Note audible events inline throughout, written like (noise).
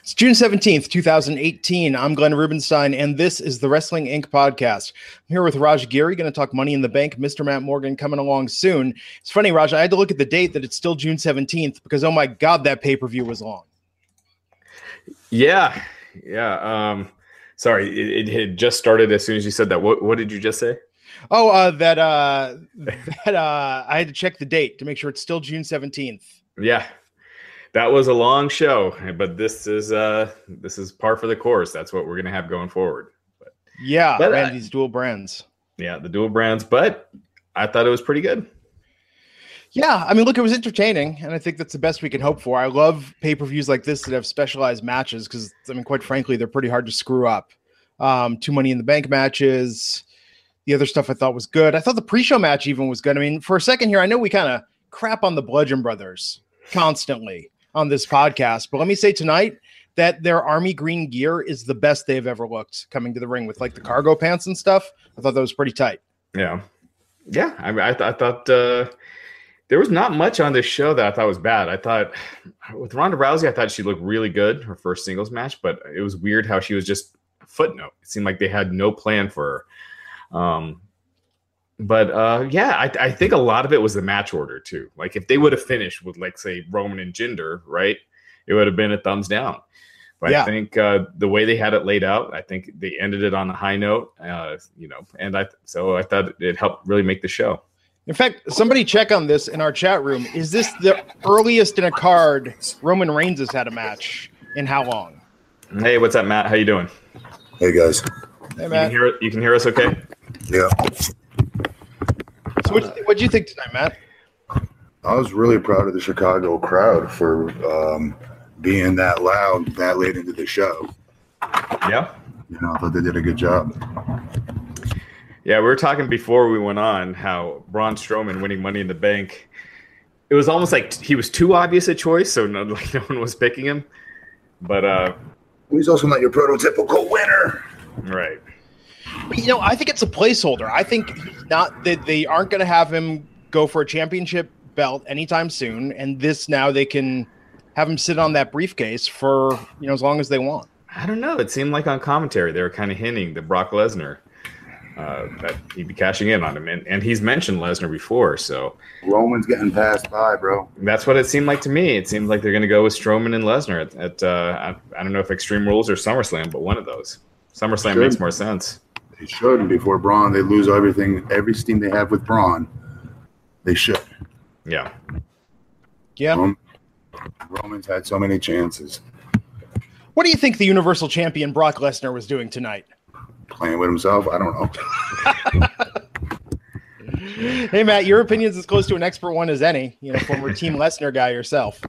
It's June 17th, 2018. I'm Glenn Rubenstein, and this is the Wrestling Inc. podcast. I'm here with Raj Giri, going to talk Money in the Bank. Mr. Matt Morgan coming along soon. It's funny, Raj, I had to look at the date that it's still June 17th because, oh my God, that pay per view was long. Yeah. Yeah. Um, sorry, it, it, had just started as soon as you said that. What, what did you just say? Oh, uh, that uh, (laughs) that uh, I had to check the date to make sure it's still June 17th. Yeah, that was a long show, but this is uh this is par for the course. That's what we're gonna have going forward. But yeah, but, uh, these dual brands. Yeah, the dual brands, but I thought it was pretty good. Yeah, I mean, look, it was entertaining, and I think that's the best we can hope for. I love pay per views like this that have specialized matches because, I mean, quite frankly, they're pretty hard to screw up. Um, two Money in the Bank matches. The other stuff I thought was good. I thought the pre show match even was good. I mean, for a second here, I know we kind of crap on the Bludgeon Brothers constantly on this podcast. But let me say tonight that their army green gear is the best they've ever looked coming to the ring with like the cargo pants and stuff. I thought that was pretty tight. Yeah. Yeah. I, I, th- I thought uh, there was not much on this show that I thought was bad. I thought with Ronda Rousey, I thought she looked really good her first singles match, but it was weird how she was just footnote. It seemed like they had no plan for her. Um, but uh, yeah, I, I, think a lot of it was the match order too. Like if they would have finished with like say Roman and Jinder, right, it would have been a thumbs down. But yeah. I think uh, the way they had it laid out, I think they ended it on a high note. Uh, you know, and I so I thought it helped really make the show. In fact, somebody check on this in our chat room. Is this the earliest in a card Roman Reigns has had a match in how long? Hey, what's up, Matt? How you doing? Hey guys. Hey, Matt. You can hear, you can hear us okay? Yeah. So what do you think tonight, Matt? I was really proud of the Chicago crowd for um, being that loud that late into the show. Yeah. You know, I thought they did a good job. Yeah, we were talking before we went on how Braun Strowman winning Money in the Bank. It was almost like he was too obvious a choice, so no, (laughs) like no one was picking him. But uh, he's also not your prototypical winner, right? You know, I think it's a placeholder. I think not that they aren't going to have him go for a championship belt anytime soon, and this now they can have him sit on that briefcase for you know as long as they want. I don't know. It seemed like on commentary they were kind of hinting that Brock Lesnar uh, that he'd be cashing in on him, and, and he's mentioned Lesnar before, so Roman's getting passed by, bro. That's what it seemed like to me. It seems like they're going to go with Strowman and Lesnar at, at uh, I, I, don't know if Extreme Rules or SummerSlam, but one of those. SummerSlam sure. makes more sense. They should before Braun. They lose everything, every steam they have with Braun. They should. Yeah. Yeah. Roman's had so many chances. What do you think the Universal Champion Brock Lesnar was doing tonight? Playing with himself? I don't know. (laughs) (laughs) hey Matt, your opinion's as close to an expert one as any. You know, former Team (laughs) Lesnar guy yourself.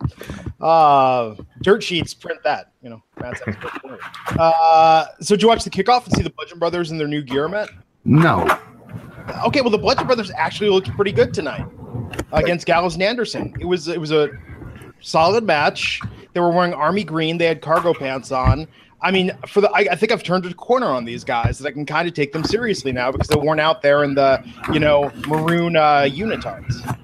Uh, dirt sheets, print that. You know, Matt's expert. Uh, so did you watch the kickoff and see the Bludgeon Brothers in their new gear, Matt? No. Okay, well the Bludgeon Brothers actually looked pretty good tonight against Gallows and Anderson. It was it was a solid match. They were wearing army green. They had cargo pants on. I mean, for the I, I, think I've turned a corner on these guys that I can kind of take them seriously now because they're worn out there in the you know maroon uh, unitards.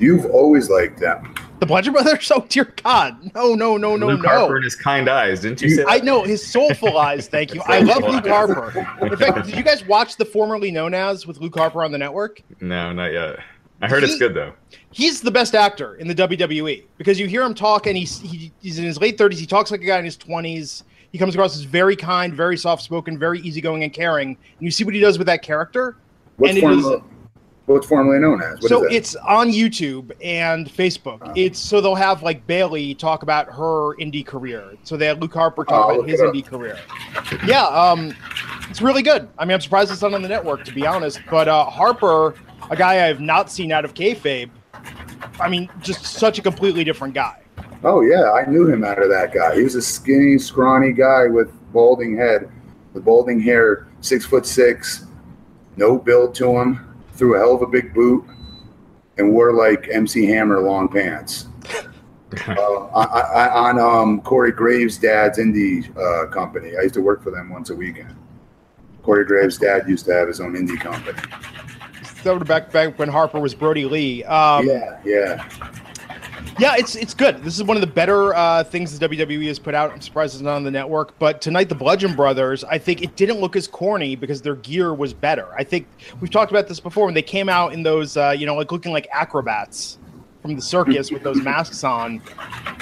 You've always liked them. The Bludgeon Brothers? (laughs) Oh dear God! No, no, no, no, Luke no. Harper and his kind eyes, didn't you? Say that? I know his soulful eyes. Thank you. I love Luke Harper. In fact, (laughs) did you guys watch the formerly known as with Luke Harper on the network? No, not yet. I heard he, it's good though. He's the best actor in the WWE because you hear him talk, and he's he, he's in his late thirties. He talks like a guy in his twenties he comes across as very kind, very soft spoken, very easygoing and caring. And you see what he does with that character. What's, and is, what's formerly known as? What so it's on YouTube and Facebook. Uh, it's so they'll have like Bayley talk about her indie career. So they had Luke Harper talk about his indie career. Yeah, um, it's really good. I mean, I'm surprised it's not on the network to be honest. But uh, Harper, a guy I have not seen out of kayfabe, I mean, just such a completely different guy. Oh yeah, I knew him out of that guy. He was a skinny, scrawny guy with balding head, with balding hair, six foot six, no build to him, threw a hell of a big boot, and wore like MC Hammer long pants. (laughs) uh, I, I, on um, Corey Graves' dad's indie uh, company. I used to work for them once a weekend. Corey Graves' dad used to have his own indie company. So back back when Harper was Brodie Lee. Um, yeah, yeah. Yeah, it's it's good. This is one of the better uh, things the WWE has put out. I'm surprised it's not on the network. But tonight, the Bludgeon Brothers, I think it didn't look as corny because their gear was better. I think we've talked about this before when they came out in those, uh, you know, like looking like acrobats from the circus with those masks on.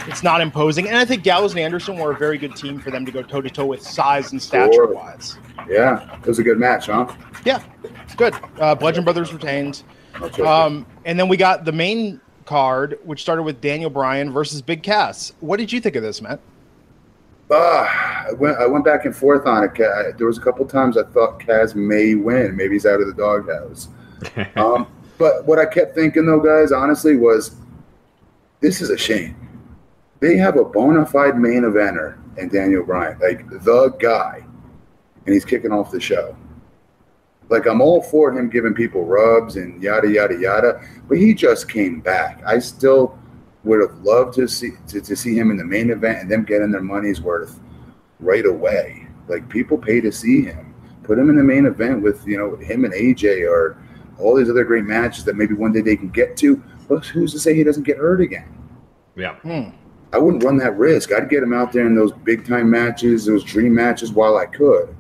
It's not imposing, and I think Gallows and Anderson were a very good team for them to go toe to toe with size and stature wise. Yeah, it was a good match, huh? Yeah, it's good. Uh, Bludgeon Brothers retained. Um, and then we got the main card, which started with Daniel Bryan versus Big Cass. What did you think of this, Matt? Uh, I went I went back and forth on it. There was a couple times I thought Cass may win. Maybe he's out of the doghouse. (laughs) um, but what I kept thinking though, guys, honestly, was this is a shame. They have a bona fide main eventer and Daniel Bryan, like the guy, and he's kicking off the show. Like I'm all for him giving people rubs and yada yada yada, but he just came back. I still would have loved to see to, to see him in the main event and them getting their money's worth right away. Like people pay to see him. Put him in the main event with you know him and AJ or all these other great matches that maybe one day they can get to. But who's to say he doesn't get hurt again? Yeah. Hmm. I wouldn't run that risk. I'd get him out there in those big time matches, those dream matches while I could.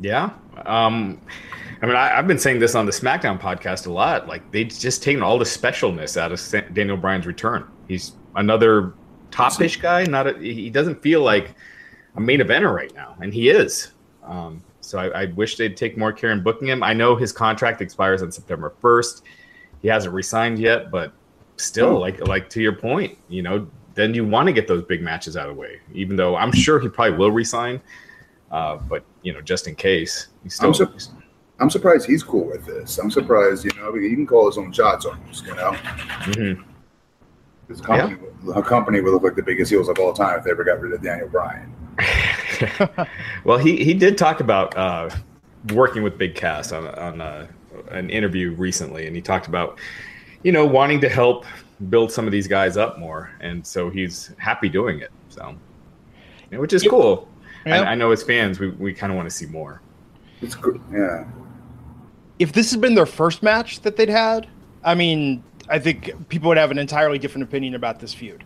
Yeah. Um, I mean, I, have been saying this on the SmackDown podcast a lot. Like they've just taken all the specialness out of Daniel Bryan's return. He's another top-ish guy. Not a, he doesn't feel like a main eventer right now, and he is. Um, so I, I, wish they'd take more care in booking him. I know his contract expires on September 1st. He hasn't resigned yet, but still, oh. like like to your point, you know, then you want to get those big matches out of the way. Even though I'm sure he probably will resign, uh, but you know, just in case, he's still. I'm, su- I'm, surprised he's cool with this. I'm surprised, you know, he can call his own shots almost, you know. Mm-hmm. His company, yeah. company would look like the biggest heels of all time if they ever got rid of Daniel Bryan. (laughs) well, he he did talk about uh, working with Big Cass on on uh, an interview recently, and he talked about you know wanting to help build some of these guys up more, and so he's happy doing it. So, you know, which is cool. I, I, know as fans, we, we kind of want to see more. It's good. Yeah. If this had been their first match that they'd had, I mean, I think people would have an entirely different opinion about this feud.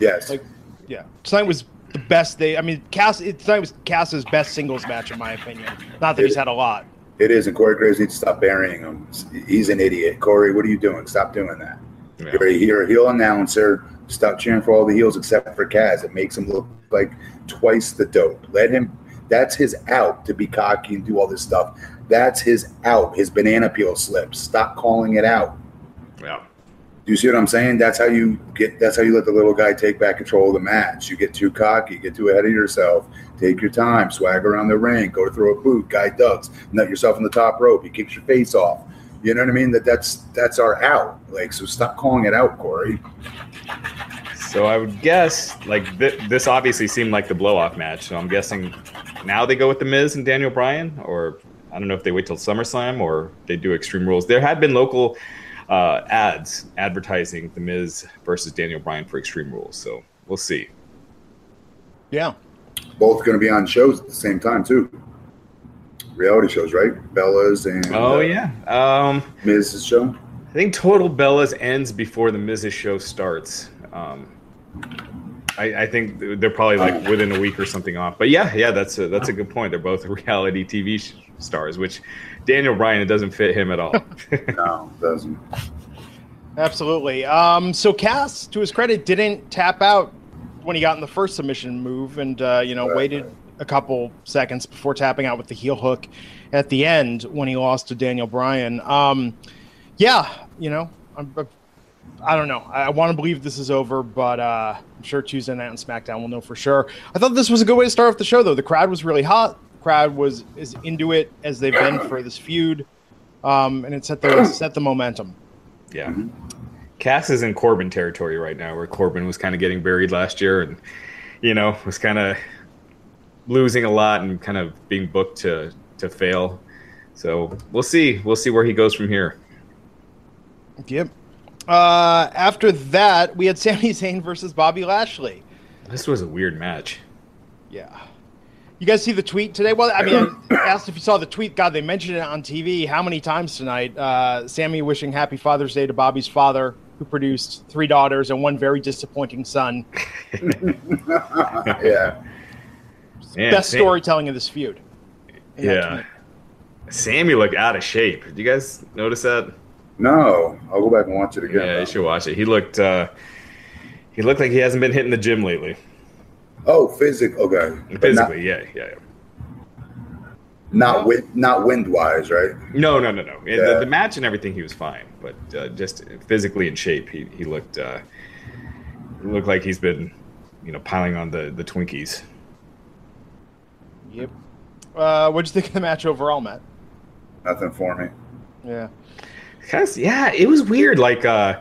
Yes. Like, yeah. Tonight was the best they. I mean, Cass. Tonight was Cass's best singles match, in my opinion. Not that it, he's had a lot. It is, and Corey Graves needs to stop burying him. He's an idiot. Corey, what are you doing? Stop doing that. Yeah. You're, a, you're a heel announcer. Stop cheering for all the heels except for Cass. It makes him look like twice the dope. Let him. That's his out to be cocky and do all this stuff. That's his out. His banana peel slips. Stop calling it out. Yeah. Do you see what I'm saying? That's how you get. That's how you let the little guy take back control of the match. You get too cocky, get too ahead of yourself. Take your time, swag around the ring, go to throw a boot. Guy ducks, nut yourself in the top rope. He kicks your face off. You know what I mean? That that's that's our out. Like so, stop calling it out, Corey. So I would guess like th- this obviously seemed like the blow off match. So I'm guessing now they go with the Miz and Daniel Bryan, or I don't know if they wait till SummerSlam or they do Extreme Rules. There had been local uh, ads advertising the Miz versus Daniel Bryan for Extreme Rules. So we'll see. Yeah, both going to be on shows at the same time too. Reality shows, right? Bella's and oh uh, yeah, um, Miz's show. I think Total Bellas ends before the Miz's show starts. Um, I, I, think they're probably like within a week or something off. But yeah, yeah, that's a, that's a good point. They're both (laughs) reality TV sh- stars, which Daniel Bryan it doesn't fit him at all. (laughs) no, doesn't. Absolutely. Um, so Cass, to his credit, didn't tap out when he got in the first submission move, and uh, you know right, waited right. A couple seconds before tapping out with the heel hook at the end when he lost to Daniel Bryan. Um, yeah, you know, I'm, I don't know. I, I want to believe this is over, but uh, I'm sure Tuesday night on SmackDown we'll know for sure. I thought this was a good way to start off the show, though. The crowd was really hot. The crowd was as into it as they've been for this feud, um, and it set the set the momentum. Yeah. Cass is in Corbin territory right now, where Corbin was kind of getting buried last year, and you know was kind of losing a lot and kind of being booked to to fail. So we'll see. We'll see where he goes from here. Yep. Uh, after that, we had Sami Zayn versus Bobby Lashley. This was a weird match. Yeah. You guys see the tweet today? Well, I mean, I asked if you saw the tweet. God, they mentioned it on TV how many times tonight? Uh, Sami wishing Happy Father's Day to Bobby's father, who produced three daughters and one very disappointing son. (laughs) yeah. Man, Best Sam- storytelling of this feud. in Yeah. Sami looked out of shape. Did you guys notice that? No, I'll go back and watch it again. Yeah, you should watch it. He looked uh he looked like he hasn't been hitting the gym lately. Oh, physical. Okay, But Physically, yeah, yeah, yeah. not not wind, not wind wise, right? No, no, no, no. Yeah. The, the match and everything, he was fine, but uh, just physically in shape, he he looked uh, looked like he's been, you know, piling on the the Twinkies. Yep. Uh, what'd you think of the match overall, Matt? Nothing for me. Yeah. Cause yeah, it was weird. Like uh,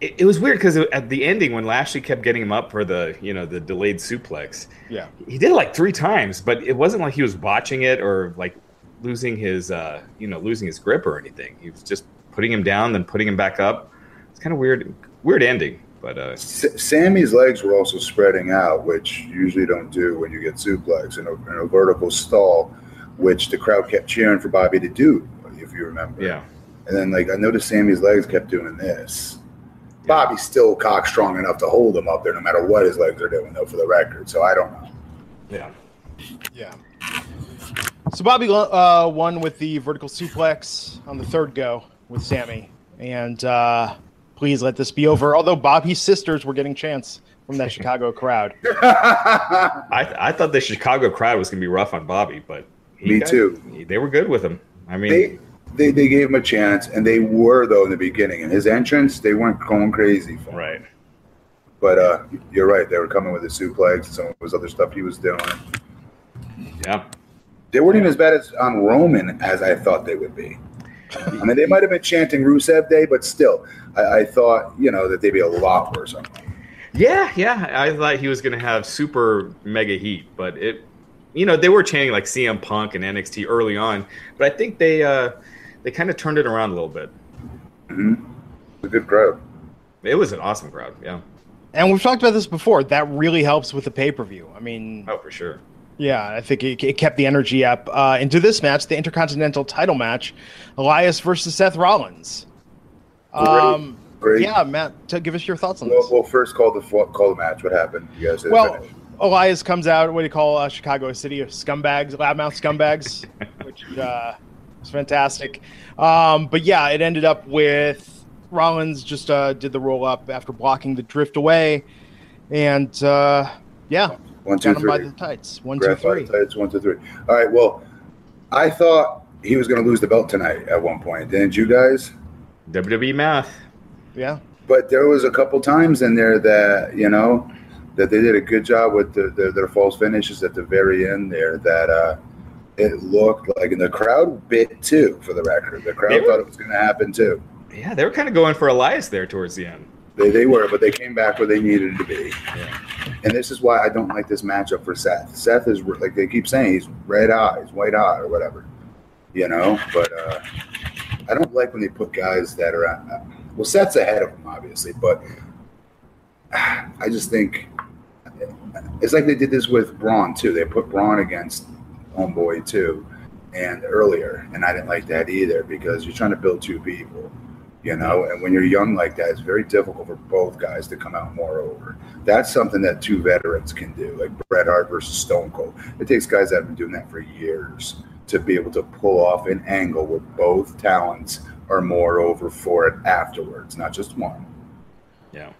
it, it was weird because at the ending when Lashley kept getting him up for the you know the delayed suplex, Yeah. he did it like three times, but it wasn't like he was watching it or like losing his uh you know losing his grip or anything. He was just putting him down, then putting him back up. It's kind of weird, weird ending. But uh, S- Sami's legs were also spreading out, which you usually don't do when you get suplex in a, in a vertical stall, which the crowd kept cheering for Bobby to do, if you remember. yeah, And then, like, I noticed Sami's legs kept doing this. Bobby's still cock strong enough to hold him up there, no matter what his legs are doing, though, for the record. So I don't know. yeah. Yeah. So Bobby uh, won with the vertical suplex on the third go with Sami, and uh, please let this be over. Although Bobby's sisters were getting chance from that (laughs) Chicago crowd. I I thought the Chicago crowd was gonna be rough on Bobby, but Me got- too. They were good with him. I mean, they, they they gave him a chance, and they were though in the beginning. In his entrance, they weren't going crazy for him. right. But uh, you're right; they were coming with the suplex and some of his other stuff he was doing. Yeah. They weren't even as bad as on Roman as I thought they would be. I mean, they might have been chanting Rusev Day, but still, I, I thought you know that they'd be a lot worse on Yeah, yeah. I thought he was going to have super mega heat, but it, you know, they were chanting like CM Punk and NXT early on, but I think they uh, they kind of turned it around a little bit. hmm A good crowd. It was an awesome crowd. Yeah. And we've talked about this before. That really helps with the pay per view. I mean, Oh, for sure. yeah, I think it, it kept the energy up. Uh, into this match, the Intercontinental title match, Elias versus Seth Rollins. Um, Great. yeah, Matt, t- give us your thoughts on Well, this. well, first call the call the match. What happened? You guys. Well, finish. Elias comes out. What do you call uh, Chicago city of scumbags, loudmouth scumbags, (laughs) which uh, was fantastic. Um, but yeah, it ended up with Rollins just uh, did the roll up after blocking the drift away, and uh, yeah, one, two, him by the tights. One, two, Grab by three. the tights, one, two, three. All right. Well, I thought he was going to lose the belt tonight at one point, didn't you guys? WWE math. Yeah, But there was a couple times in there that you know that they did a good job with the, the, their false finishes at the very end there. That uh, it looked like, and the crowd bit too. For the record, the crowd were- thought it was going to happen too. Yeah, they were kind of going for Elias there towards the end. They, they were, but they came back where they needed to be. Yeah. And this is why I don't like this matchup for Seth. Seth is like they keep saying he's red eyes, white eye, or whatever, you know. But uh, I don't like when they put guys that are uh, well, Seth's ahead of him, obviously, but I just think it's like they did this with Braun too. They put Braun against Homeboy too, and earlier, and I didn't like that either because you're trying to build two people. You know, and when you're young like that, it's very difficult for both guys to come out more over. That's something that two veterans can do, like Bret Hart versus Stone Cold. It takes guys that have been doing that for years to be able to pull off an angle where both talents are more over for it afterwards, not just one. Yeah.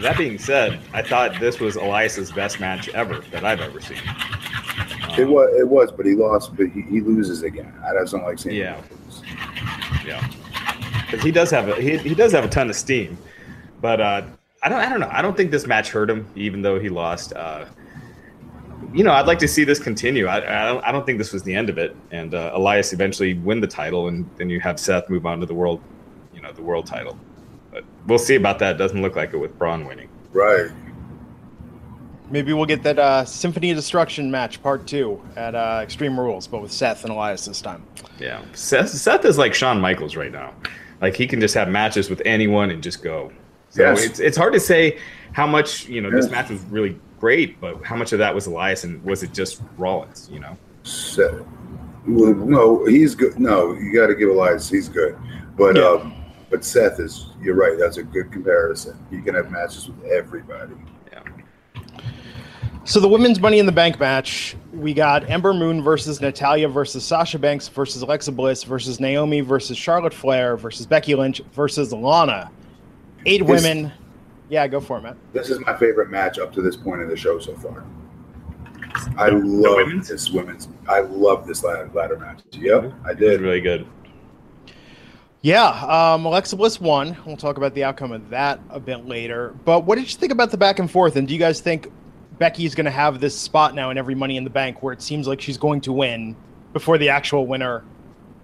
That being said, I thought this was Elias's best match ever that I've ever seen. It Um, was, it was, but he lost, but he, he loses again. I don't like seeing Yeah. him lose. Yeah, because he does have a he, he does have a ton of steam, but uh, I don't I don't know I don't think this match hurt him even though he lost. Uh, you know, I'd like to see this continue. I, I don't I don't think this was the end of it, and uh, Elias eventually win the title, and then you have Seth move on to the world, you know, the world title. But we'll see about that. Doesn't look like it with Braun winning. Right. Maybe we'll get that uh, Symphony of Destruction match part two at uh, Extreme Rules, but with Seth and Elias this time. Yeah, Seth, Seth is like Shawn Michaels right now. Like he can just have matches with anyone and just go. So Yes. it's it's hard to say how much you know this match was really great, but how much of that was Elias and was it just Rollins? You know. So, well, no, he's good. No, you got to give Elias. He's good, but Yeah. um, but Seth is. You're right. That's a good comparison. You can have matches with everybody. Yeah. So the women's Money in the Bank match, we got Ember Moon versus Natalya versus Sasha Banks versus Alexa Bliss versus Naomi versus Charlotte Flair versus Becky Lynch versus Lana. Eight This- women. Yeah, go for it, Matt. This is my favorite match up to this point in the show so far. I love women's? this women's. I love this ladder, ladder match. Yep, I It was did. really good. Yeah, um, Alexa Bliss won. We'll talk about the outcome of that a bit later. But what did you think about the back and forth? And do you guys think Becky's going to have this spot now in every Money in the Bank where it seems like she's going to win before the actual winner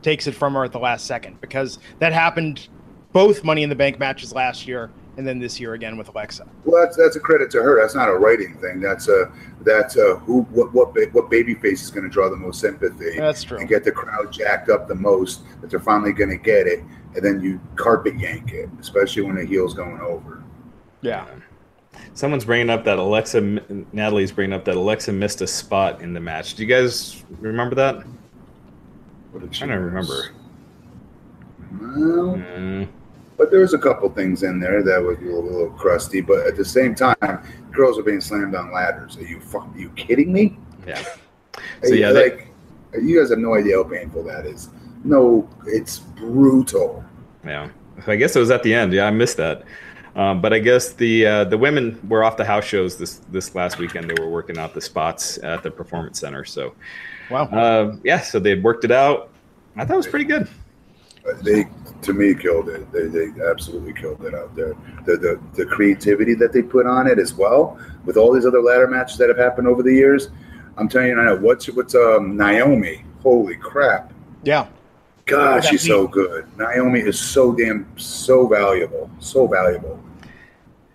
takes it from her at the last second? Because that happened both Money in the Bank matches last year and then this year again with Alexa. Well, that's that's a credit to her. That's not a writing thing. That's a that's a who what what what baby face is going to draw the most sympathy That's true. and get the crowd jacked up the most that they're finally going to get it, and then you carpet yank it, especially when the heel's going over. Yeah. Someone's bringing up that Alexa, Natalie's bringing up that Alexa missed a spot in the match. Do you guys remember that? What did I she don't miss? remember. Well, Mm, but there was a couple things in there that were a little, a little crusty. But at the same time, girls are being slammed on ladders. Are you fuck, are you kidding me? yeah. (laughs) So yeah, they- like you guys have no idea how painful that is. No, it's brutal. Yeah, I guess it was at the end. Yeah, I missed that. Um, but I guess the uh, the women were off the house shows this this last weekend. They were working out the spots at the performance center. So Wow. uh, yeah, so they worked it out. I thought it was pretty good. They, to me, killed it. They, they absolutely killed it out there. The, the the creativity that they put on it as well, with all these other ladder matches that have happened over the years. I'm telling you now, what's what's um Naomi? Holy crap! Yeah. God, That she's so good. Naomi is so damn so valuable, so valuable.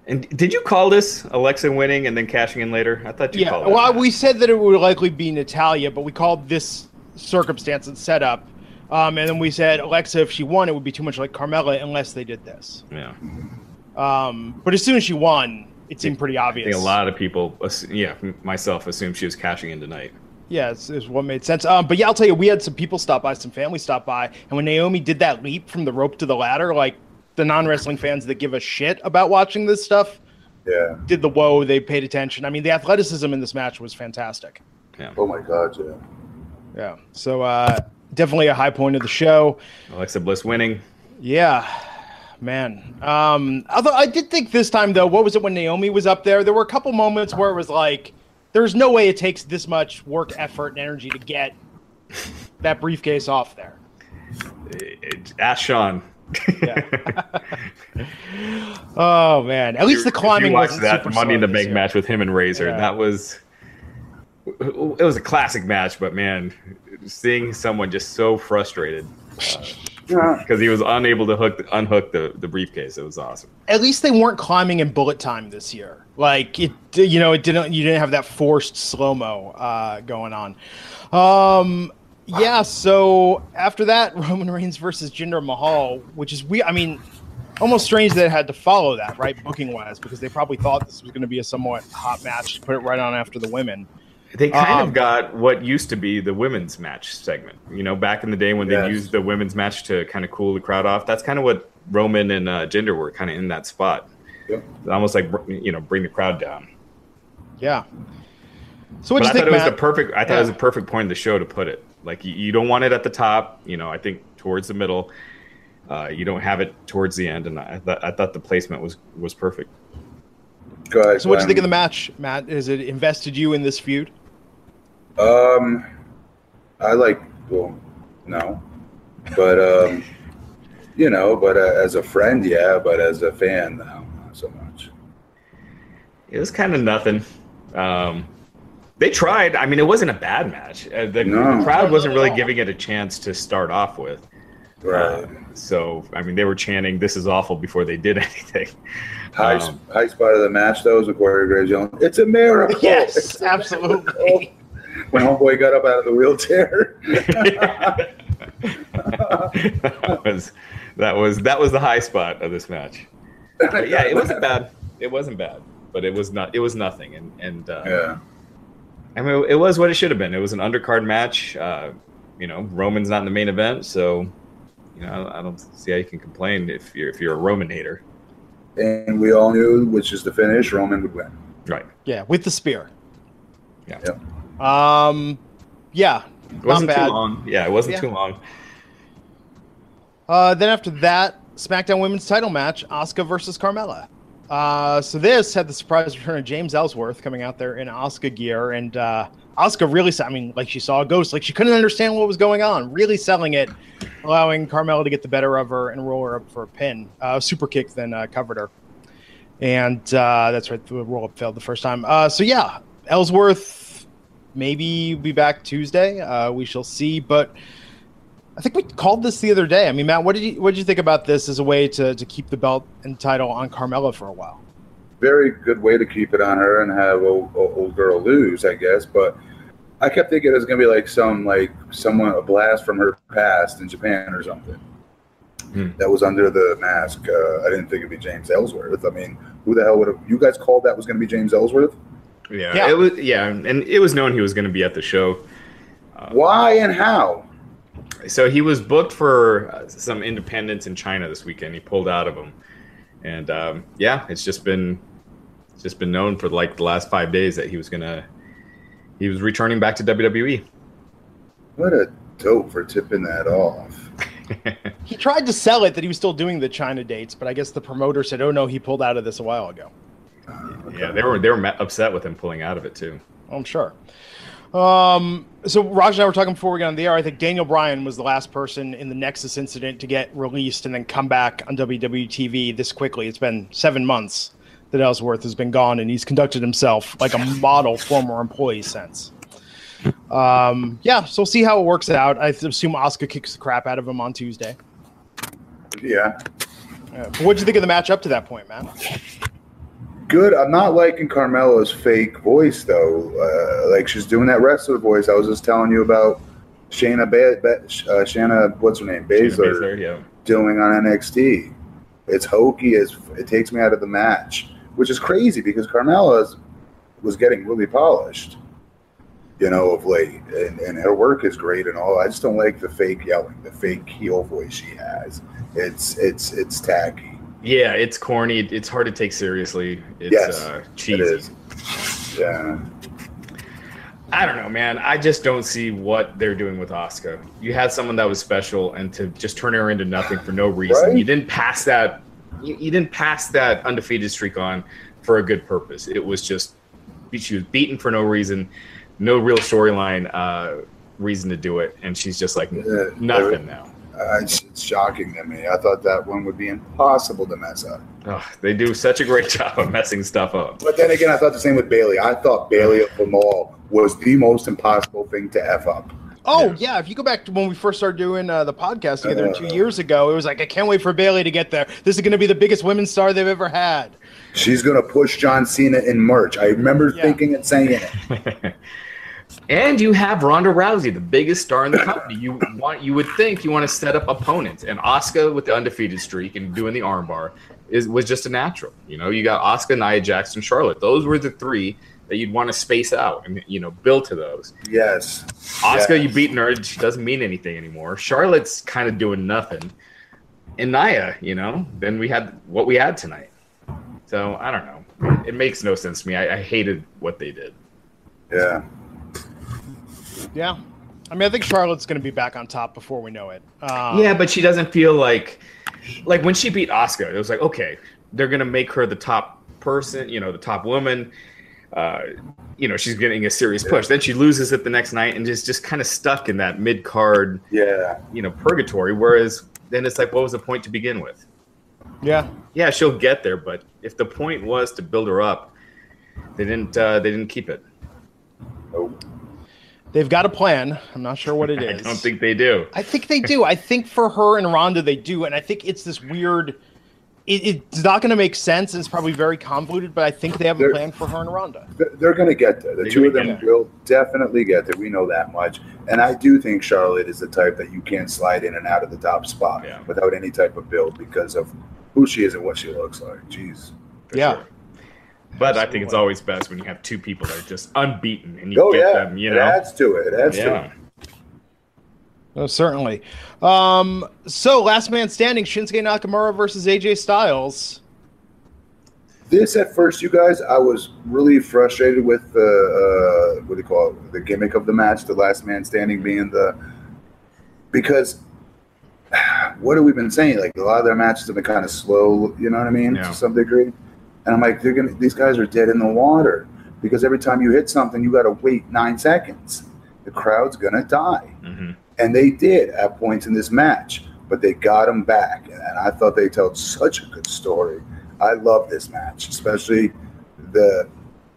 And did you call this Alexa winning and then cashing in later? I thought you Yeah. called it. Well, we said that it would likely be Natalya, but we called this circumstance and setup. Um, and then we said Alexa, if she won, it would be too much like Carmella unless they did this. yeah. Um, but as soon as she won, it seemed pretty I obvious. think a lot of people, yeah, myself assumed she was cashing in tonight. Yeah, it's, it's what made sense. Um, but yeah, I'll tell you, we had some people stop by, some family stop by, and when Naomi did that leap from the rope to the ladder, like the non wrestling fans that give a shit about watching this stuff Yeah. did the whoa, they paid attention. I mean, the athleticism in this match was fantastic. Yeah. Oh my God, yeah. Yeah, so uh, definitely a high point of the show. Alexa Bliss winning. Yeah, man. Um, although I did think this time though, what was it when Naomi was up there? There were a couple moments where it was like, there's no way it takes this much work, effort, and energy to get that briefcase off there. It- it- Ask Shawn. Yeah. (laughs) Oh man, at least the climbing wasn't that Money in the Bank match with him and Razor. Yeah. That was it was a classic match, but man, seeing someone just so frustrated Yeah. because he was unable to hook unhook the, the briefcase. It was awesome. At least they weren't climbing in bullet time this year. Like it, you know, it didn't. You didn't have that forced slow mo uh, going on. Um, yeah. So after that, (laughs) Roman Reigns versus Jinder Mahal, which is we. I mean, almost strange that it had to follow that, right? Booking wise, because they probably thought this was going to be a somewhat hot match to put it right on after the women. They kind Um, of got what used to be the women's match segment. You know, back in the day when they used the women's match to kind of cool the crowd off. That's kind of what Roman and uh, Jinder were kind of in that spot. Yep. Almost like you know, bring the crowd down. Yeah. So what but do I you think, thought it was the perfect. I thought it was Yeah. a perfect point in the show to put it. Like you, you don't want it at the top. You know, I think towards the middle. Uh, you don't have it towards the end, and I thought I thought the placement was was perfect. Guys, so what do you think of the um, match, Matt? Has it invested you in this feud? Um, I like. Well, no, but um, you know, but uh, as a friend, yeah. But as a fan, no, not so much. It was kind of nothing. Um, they tried. I mean, it wasn't a bad match. Uh, the, No. the crowd wasn't really really at all. giving it a chance to start off with. Right. Uh, so I mean, they were chanting "This is awful" before they did (laughs) anything. High, Um, high spot of the match though was with Corey Graves yelling, "It's a miracle!" (laughs) Yes, It's absolutely. (laughs) when homeboy got up out of the wheelchair. (laughs) that was that was that was the high spot of this match. But yeah, it wasn't bad. It wasn't bad, but it was not. It was nothing, and and uh, Yeah. I mean, it was what it should have been. It was an undercard match. Uh, you know, Roman's not in the main event, so you know, I don't see how you can complain if you're if you're a Roman hater, And we all knew, which is the finish, Roman would win. right? Yeah, with the spear. Yeah. Yep. Um, yeah, It wasn't bad. too long. Yeah, it wasn't Yeah. too long. Uh, then after that, SmackDown Women's Title match: Asuka versus Carmella. Uh, so this had the surprise return of James Ellsworth coming out there in Asuka gear, and uh, Asuka really, I mean, like she saw a ghost, like she couldn't understand what was going on. Really selling it, allowing Carmella to get the better of her and roll her up for a pin. Uh, super kick then uh, covered her, and uh, that's right, the roll up failed the first time. Uh, so yeah, Ellsworth maybe be back Tuesday. Uh, we shall see, but. I think we called this the other day. I mean, Matt, what did you what did you think about this as a way to, to keep the belt and title on Carmella for a while? Very good way to keep it on her and have old, old girl lose, I guess. But I kept thinking it was gonna be like some like someone a blast from her past in Japan or something. Hmm. That was under the mask. Uh, I didn't think it'd be James Ellsworth. I mean, who the hell would have? You guys called that was going to be James Ellsworth? Yeah, Yeah. it was. Yeah, and it was known he was going to be at the show. Why and how? So he was booked for uh, some independents in China this weekend. He pulled out of them, and um, yeah, it's just been it's just been known for like the last five days that he was gonna he was returning back to. WWE. What a dope for tipping that off. (laughs) He tried to sell it that he was still doing the China dates, but I guess the promoter said, "Oh no, he pulled out of this a while ago." Yeah, they were they were upset with him pulling out of it too. I'm sure. Um, so Raj and I were talking before we got on the air. I think Daniel Bryan was the last person in the Nexus incident to get released and then come back on WWE TV this quickly. It's been seven months that Ellsworth has been gone, and he's conducted himself like a model former employee since. Um, yeah, so we'll see how it works out. I assume Asuka kicks the crap out of him on Tuesday. Yeah. Uh, what'd you think of the match up to that point, man? Good. I'm not liking Carmella's fake voice though. Uh, like she's doing that wrestler voice. I was just telling you about Shayna, ba- ba- uh, Shayna, what's her name, Baszler, Baszler, yeah. doing on NXT. It's hokey as it takes me out of the match, which is crazy because Carmella was getting really polished, you know, of late, and, and her work is great and all. I just don't like the fake yelling, the fake heel voice she has. It's it's it's tacky. Yeah, it's corny. It's hard to take seriously. It's Yes, uh, cheesy. is. Yeah. I don't know, man. I just don't see what they're doing with Asuka. You had someone that was special, and to just turn her into nothing for no reason. Right? You didn't pass that. You, you didn't pass that undefeated streak on for a good purpose. It was just she was beaten for no reason, no real storyline uh, reason to do it, and she's just like Yeah, nothing now. Uh, it's, it's shocking to me. I thought that one would be impossible to mess up. Ugh, they do such a great (laughs) job of messing stuff up. But then again, I thought the same with Bayley. I thought Bayley of them all was the most impossible thing to f up. Oh Yeah. yeah. if you go back to when we first started doing uh, the podcast together Uh. two years ago, it was like I can't wait for Bayley to get there. This is going to be the biggest women's star they've ever had. She's gonna push John Cena in March. I remember Yeah. thinking and saying it. (laughs) And you have Ronda Rousey, the biggest star in the company. You want, you would think you want to set up opponents, and Asuka with the undefeated streak and doing the armbar is was just a natural. You know, you got Asuka, Nia Jackson, Charlotte. Those were the three that you'd want to space out and you know build to those. Yes. Asuka, Yes. you beat her; she doesn't mean anything anymore. Charlotte's kind of doing nothing, and Nia, you know, then we had what we had tonight. So I don't know. It makes no sense to me. I, I hated what they did. Yeah. Yeah. I mean, I think Charlotte's going to be back on top before we know it. Um, Yeah, but she doesn't feel like like when she beat Asuka, it was like, okay, they're gonna make her the top person, you know, the top woman. Uh, you know, she's getting a serious push. Then she loses it the next night and just just kind of stuck in that mid card, Yeah. you know, purgatory. Whereas then it's like, what was the point to begin with? Yeah. Yeah, she'll get there, but if the point was to build her up, they didn't uh, they didn't keep it. Nope. They've got a plan. I'm not sure what it (laughs) is. I don't think they do. I think they do. I think for her and Ronda, they do, and I think it's this weird. It, it's not going to make sense. And it's probably very convoluted, but I think they have a They're- plan for her and Ronda. They're- They're going to get there. The They're two of them will definitely get there. We know that much. And I do think Charlotte is the type that you can't slide in and out of the top spot Yeah. without any type of build because of who she is and what she looks like. Jeez. Yeah. sure. But I think it's always best when you have two people that are just unbeaten and you Oh, get yeah. them, you it know. adds to it. It adds to it. Oh, certainly. Um, so, last man standing: Shinsuke Nakamura versus AJ Styles. This at first, you guys, I was really frustrated with the uh, what do you call it? The gimmick of the match, the last man standing being the because (sighs) what have we been saying? Like a lot of their matches have been kind of slow. You know what I mean? Yeah. To some degree, and I'm like, they're gonna these guys are dead in the water because every time you hit something, you got to wait nine seconds. The crowd's gonna die. hmm And they did at points in this match, but they got them back. And I thought they told such a good story. I love this match, especially the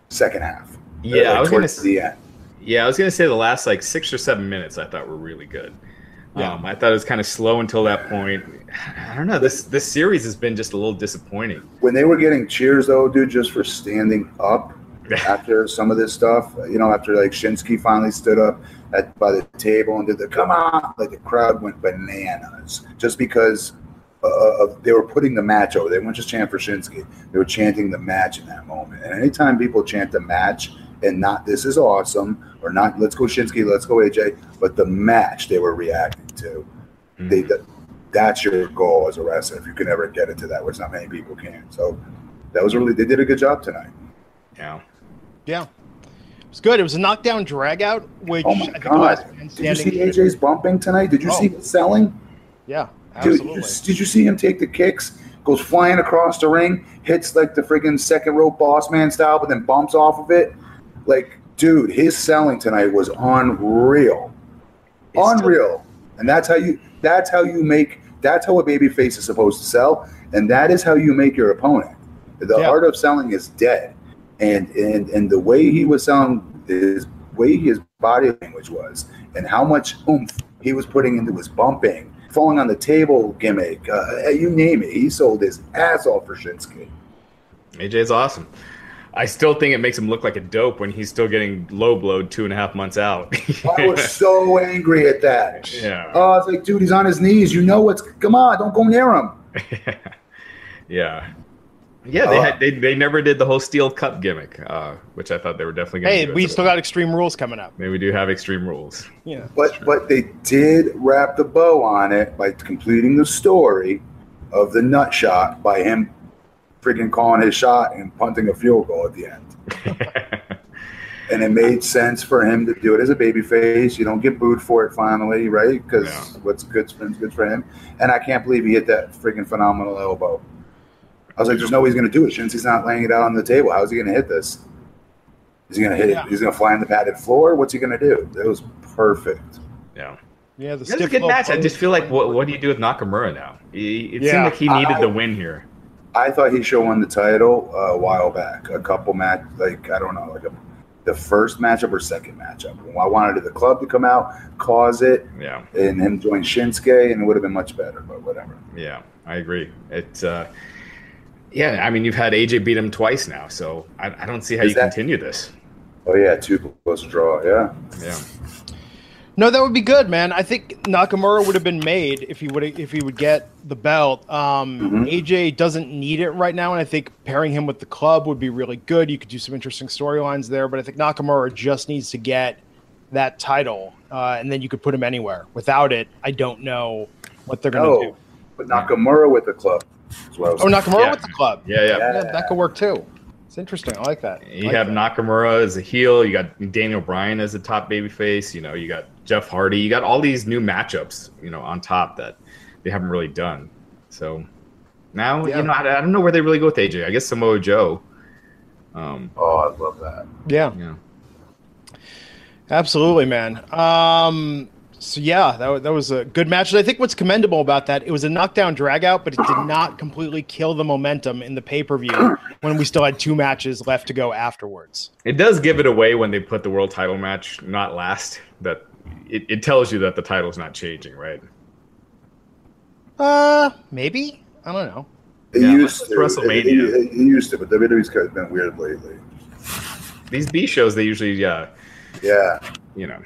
second half. Yeah, Like, I was gonna the end. Yeah, I was gonna say the last like six or seven minutes I thought were really good. Yeah. Um, I thought it was kind of slow until that point. I don't know. This this series has been just a little disappointing. When they were getting cheers, though, dude, just for standing up after some of this stuff, you know, after like Shinsky finally stood up at by the table and did the come on, like the crowd went bananas just because uh, of they were putting the match over. They weren't just chanting for Shinsky; they were chanting the match in that moment. And anytime people chant the match and not "this is awesome" or not "let's go Shinsky, let's go AJ," but the match they were reacting to, Mhm. they that's your goal as a wrestler if you can ever get into that, which not many people can. So that was really they did a good job tonight. yeah. Yeah, it was good. It was a knockdown drag out, which Oh my I think god! Did you see standing. AJ's bumping tonight? Did you Oh. see it selling? Yeah, Dude, absolutely. you- did you see him take the kicks? Goes flying across the ring, hits like the friggin' second rope boss man style, but then bumps off of it. Like, dude, his selling tonight was unreal. It's still- unreal. And that's how you that's how you make that's how a baby face is supposed to sell, and that is how you make your opponent. The Yeah. art of selling is dead. And and and the way he was selling his way his body language was and how much oomph he was putting into his bumping, falling on the table gimmick, uh, you name it. He sold his ass off for Shinsuke. AJ's awesome. I still think it makes him look like a dope when he's still getting low blowed two and a half months out. I (laughs) was so angry at that. yeah. Oh, I was like, dude, he's on his knees. You know what's come on, don't go near him. (laughs) yeah. Yeah, they Uh, had they, they never did the whole steel cup gimmick, uh, which I thought they were definitely going to Hey, do. we still got Extreme Rules coming up. Maybe we do have extreme rules. Yeah, But but they did wrap the bow on it by completing the story of the nut shot by him freaking calling his shot and punting a field goal at the end. (laughs) And it made sense for him to do it as a baby face. You don't get booed for it finally, right? Because Yeah. what's good spins good for him. And I can't believe he hit that freaking phenomenal elbow. I was like, there's no way he's going to do it. Shinsuke's not laying it out on the table. How's he going to hit this? Is he going to hit Yeah. it? He's going to fly on the padded floor? What's he going to do? It was perfect. yeah. yeah. The It was a stiff good low match. I just feel like what what do you do with Nakamura now? He, it Yeah. seemed like he needed I- the win here. I thought he should have won the title uh, a while back. A couple match, like I don't know, like a, the first matchup or second matchup. I wanted the club to come out, cause it, Yeah. and him join Shinsuke, and it would have been much better. But whatever. Yeah, I agree. It, uh, yeah, I mean, you've had AJ beat him twice now, so I, I don't see how Is you that- continue this. Oh yeah, two plus draw. Yeah, Yeah, No, that would be good, man. I think Nakamura would have been made if he would if he would get the belt. Um, Mhm. AJ doesn't need it right now, and I think pairing him with the club would be really good. You could do some interesting storylines there, but I think Nakamura just needs to get that title, uh, and then you could put him anywhere. Without it, I don't know what they're going to no, do. but Nakamura with the club. Is what I was Oh, Nakamura Yeah. with the club. yeah, yeah. Yeah, that could work too. It's interesting. I like that. I You like have that. Nakamura as a heel. You got Daniel Bryan as a top babyface. You know, you got Jeff Hardy. You got all these new matchups. You know, on top that they haven't really done. So now Yeah. you know I, I don't know where they really go with AJ. I guess Samoa Joe. Um, Oh, I love that. Yeah. yeah. Absolutely, man. Um, So yeah, that, that was a good match. And I think what's commendable about that, it was a knockdown dragout, but it did not completely kill the momentum in the pay per view when we still had two matches left to go afterwards. It does give it away when they put the world title match not last. That it, it tells you that the title's not changing, right? Uh, maybe I don't know. It Yeah, used to. WrestleMania. It, it- it used to, but WWE's kind of been weird lately. These B shows, they usually, uh, Yeah, you know,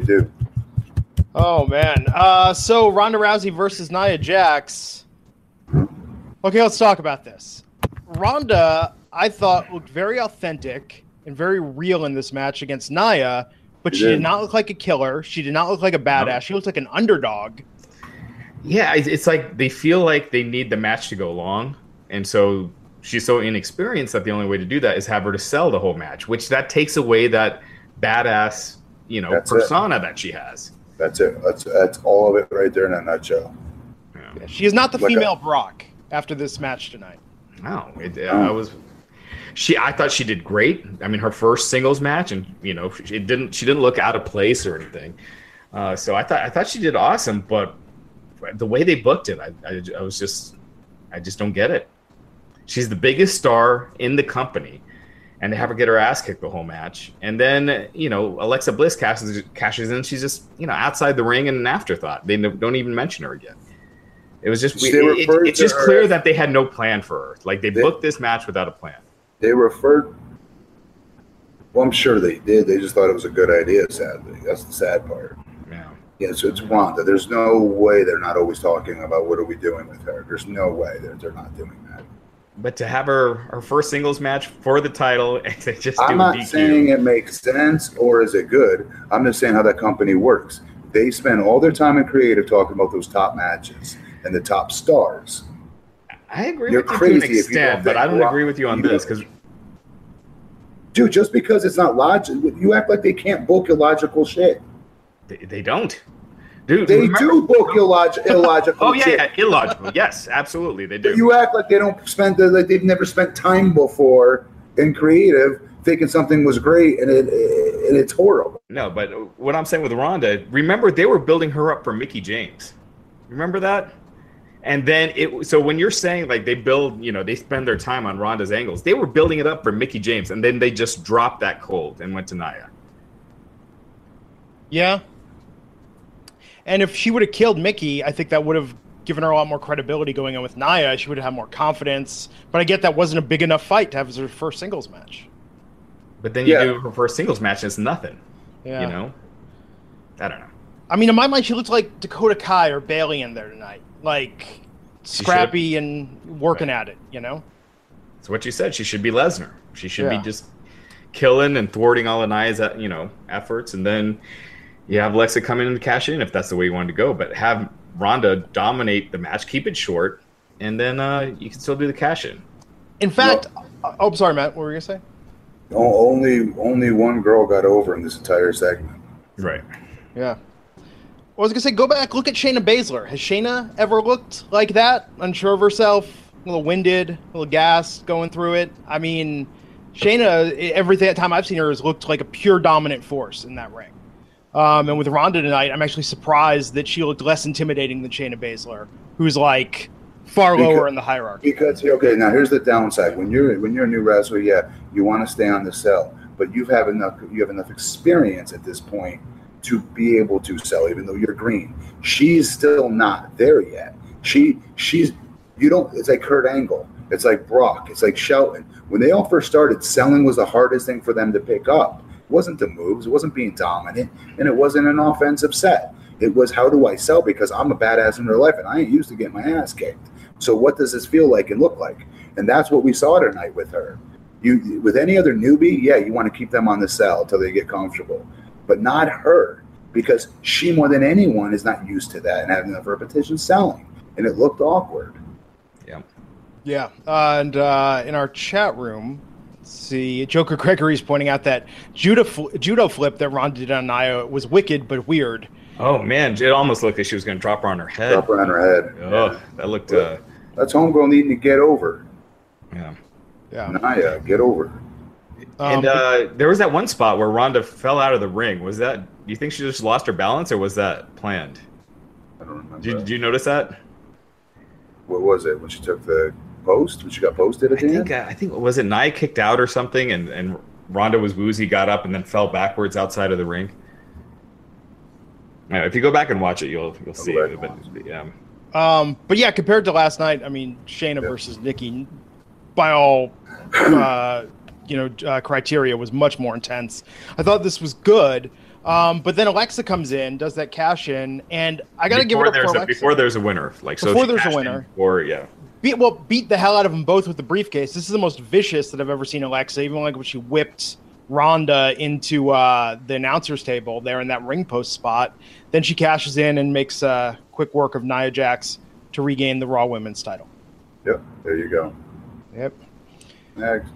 they do. Oh man. Uh, so Ronda Rousey versus Nia Jax. Okay, let's talk about this. Ronda, I thought looked very authentic and very real in this match against Nia, but She she did. did not look like a killer. She did not look like a badass. She looked like an underdog. yeah, it's, it's like they feel like they need the match to go long, and so she's so inexperienced that the only way to do that is have her to sell the whole match, which that takes away that badass, you know, That's it. persona that she has. That's it. That's that's all of it right there in a nutshell. Yeah. She is not the Like a- female Brock after this match tonight. No, it, I was. She, I thought she did great. I mean, her first singles match, and you know, she it didn't. She didn't look out of place or anything. Uh, so I thought, I thought she did awesome. But the way they booked it, I, I, I was just, I just don't get it. She's the biggest star in the company, and they have her get her ass kicked the whole match. And then, you know, Alexa Bliss cashes cashes in. She's just, you know, outside the ring and an afterthought. They don't even mention her again. It was just, They it- it- it's just clear that they had no plan for her. Like they They- booked this match without a plan. They referred. Well, I'm sure they did. They just thought it was a good idea. Sadly, that's the sad part. Yeah. Yeah, so it's Ronda. There's no way they're not always talking about what are we doing with her. There's no way that they're not doing that. But to have her her first singles match for the title and to just do I'm not DQ. saying it makes sense or is it good. I'm just saying how that company works. They spend all their time in creative talking about those top matches and the top stars. I agree You're with you to an crazy if you don't extent, but I don't agree with you on this because Dude, just because it's not logical, you act like they can't book illogical shit. they, they don't. Dude, They remember- do book (laughs) illog- illogical Oh yeah, shit. yeah, illogical. Yes, absolutely, they do. But you act like they don't spend the, like they've never spent time before in creative thinking something was great and it and it's horrible. No, but what I'm saying with Ronda, remember they were building her up for Mickie James. Remember that? And then it so when you're saying like they build, you know, they spend their time on Ronda's angles, they were building it up for Mickie James, and then they just dropped that cold and went to Nia. Yeah. And if she would have killed Mickie, I think that would have given her a lot more credibility going in with Nia. She would have had more confidence. But I get that wasn't a big enough fight to have as her first singles match. But then you Yeah. do her first singles match, and it's nothing. Yeah. You know? I don't know. I mean, in my mind, she looked like Dakota Kai or Bayley in there tonight. Like scrappy and working at it, you know? It's what you said. She should be Lesnar. She should Yeah. be just killing and thwarting all of Nia's, uh, you know, efforts, and then you have Alexa come in and cash in if that's the way you wanted to go. But have Ronda dominate the match, keep it short, and then uh, you can still do the cash in. In fact, oh, I'm sorry, Matt. What were you going to say? Only only one girl got over in this entire segment. Right. Yeah. I was gonna say, go back, look at Shayna Baszler. Has Shayna ever looked like that? Unsure of herself, a little winded, a little gassed, going through it. I mean, Shayna, every time I've seen her, has looked like a pure dominant force in that ring. Um, and with Ronda tonight, I'm actually surprised that she looked less intimidating than Shayna Baszler, who's like far Because- lower in the hierarchy. Because okay, now here's the downside. When you're when you're a new wrestler, yeah, you want to stay on the sell, but you have enough you have enough experience at this point to be able to sell, even though you're green. She's still not there yet. She she's you don't. It's like Kurt Angle. It's like Brock. It's like Shelton. When they all first started, selling was the hardest thing for them to pick up. It wasn't the moves. It wasn't being dominant, and it wasn't an offensive set. It was how do I sell because I'm a badass in real life and I ain't used to getting my ass kicked. So what does this feel like and look like? And that's what we saw tonight with her. You with any other newbie, yeah, you want to keep them on the sell until they get comfortable, but not her because she more than anyone is not used to that and having enough repetition selling, and it looked awkward. Yeah. Yeah, uh, and uh, in our chat room, let's see Joker Gregory's pointing out that judo fl- judo flip that Ronda did on Nia was wicked but weird. Oh man, it almost looked like she was going to drop her on her head. Drop her on her head. Oh, that looked. Uh, That's homegirl needing to get over. yeah. Yeah, Nia, get over. and Um, uh, there was that one spot where Ronda fell out of the ring. Was that? Do you think she just lost her balance, or was that planned? I don't remember. Did, did you notice that? what was it when she took the post? When she got posted I at the think end? uh, I think was it Nia kicked out or something, and and Ronda was woozy, got up, and then fell backwards outside of the ring. Yeah, if you go back and watch it, you'll you'll see. go back it, But yeah, Um, but yeah, compared to last night, I mean, Shayna versus Nikki, by all uh, you know uh, criteria, was much more intense. I thought this was good, um, but then Alexa comes in, does that cash in, and I got to give it Before up there's for a, Alexa. before there's a winner. Like Before she there's a winner. Or yeah, beat well beat the hell out of them both with the briefcase. This is the most vicious that I've ever seen Alexa. Even like when she whipped Ronda into uh, the announcers table there in that ring post spot. Then she cashes in and makes uh, quick work of Nia Jax to regain the Raw Women's title. Yep, there you go. Yep. Next.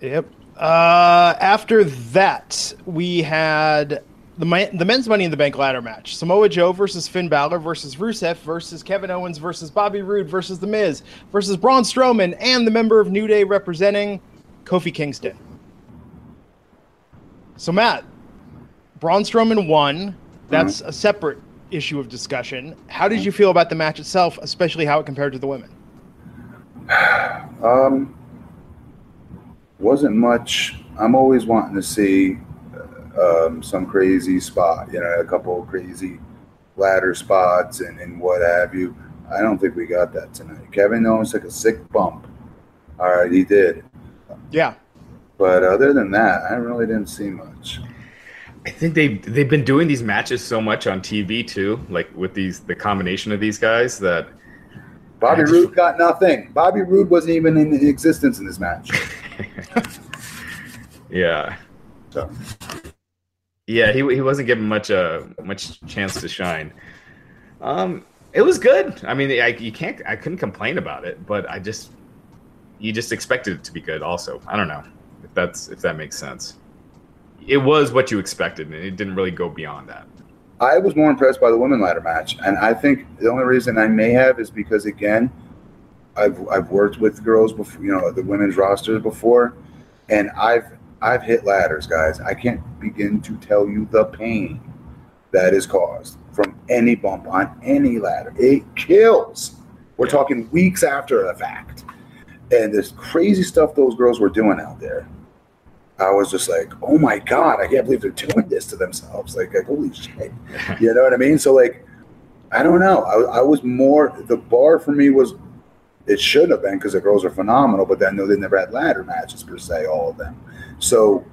Yep. Uh, after that, we had the the men's Money in the Bank ladder match: Samoa Joe versus Finn Balor versus Rusev versus Kevin Owens versus Bobby Roode versus The Miz versus Braun Strowman and the member of New Day representing Kofi Kingston. So Matt, Braun Strowman won. That's a separate issue of discussion. How did you feel about the match itself, especially how it compared to the women? (sighs) Um, wasn't much. I'm always wanting to see um, some crazy spot, you know, a couple of crazy ladder spots and, and what have you. I don't think we got that tonight. Kevin Owens took a sick bump. All right, he did. Yeah. But other than that, I really didn't see much. I think they they've been doing these matches so much on TV too, like with these the combination of these guys that Bobby I just- Roode got nothing. Bobby Roode wasn't even in existence in this match. (laughs) yeah So, yeah he, he wasn't given much uh much chance to shine. Um, it was good. I mean, I, you can't I couldn't complain about it, but I just you just expected it to be good. Also, I don't know if that's if that makes sense. It was what you expected, and it didn't really go beyond that. I was more impressed by the women ladder match, and I think the only reason I may have is because again, I've I've worked with girls before, you know, the women's rosters before, and I've I've hit ladders, guys. I can't begin to tell you the pain that is caused from any bump on any ladder. It kills. We're talking weeks after the fact, and this crazy stuff those girls were doing out there. I was just like, oh my god, I can't believe they're doing this to themselves. Like, like holy shit, (laughs) you know what I mean? So like, I don't know. I, I was more the bar for me was it should have been because the girls are phenomenal, but then they never had ladder matches per se, all of them. So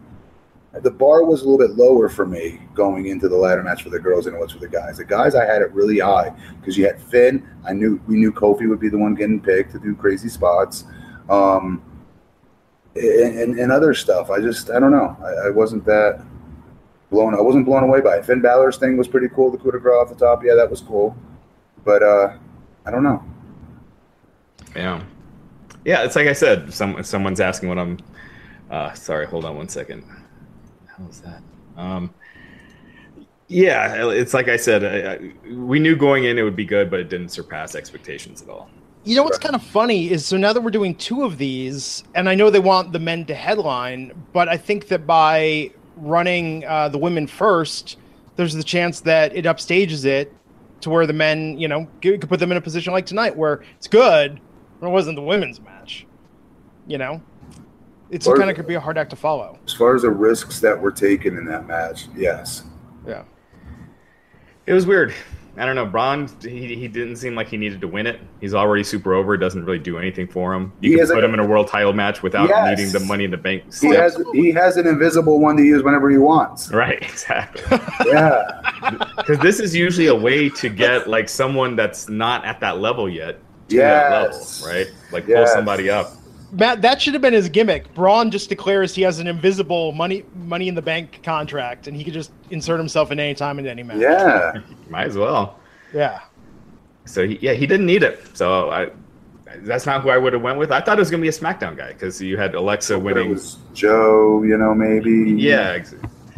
the bar was a little bit lower for me going into the ladder match for the girls than it was for the guys. The guys I had it really high because you had Finn. I knew we knew Kofi would be the one getting picked to do crazy spots. Um, and, and, and other stuff. I just I don't know. I, I wasn't that blown. I wasn't blown away by it. Finn Balor's thing was pretty cool. The coup de grace off the top, yeah, that was cool. But uh, I don't know. Yeah, yeah. It's like I said. Some someone's asking what I'm. Uh, sorry, hold on one second. How was that? Um, yeah, it's like I said. I, I, we knew going in it would be good, but it didn't surpass expectations at all. You know what's kind of funny is so now that we're doing two of these, and I know they want the men to headline, but I think that by running uh, the women first, there's the chance that it upstages it to where the men, you know, you could put them in a position like tonight where it's good, but it wasn't the women's match. You know, it's Or- kind of could be a hard act to follow. As far as the risks that were taken in that match, yes. Yeah. It was weird. I don't know. Braun, he, he didn't seem like he needed to win it. He's already super over. It doesn't really do anything for him. You He can put a- him in a world title match without Yes. needing the money in the bank. He has he has an invisible one to use whenever he wants. Right, (laughs) exactly. Yeah. Because this is usually a way to get like someone that's not at that level yet to that level, Yes. right? Like pull somebody up. Matt, that should have been his gimmick. Braun just declares he has an invisible money money in the bank contract, and he could just insert himself in any time in any match. Yeah. (laughs) Might as well. Yeah. So he, yeah, he didn't need it. So I, that's not who I would have went with. I thought it was gonna be a SmackDown guy because you had Alexa But it winning. was Joe, you know, maybe. Yeah, ex-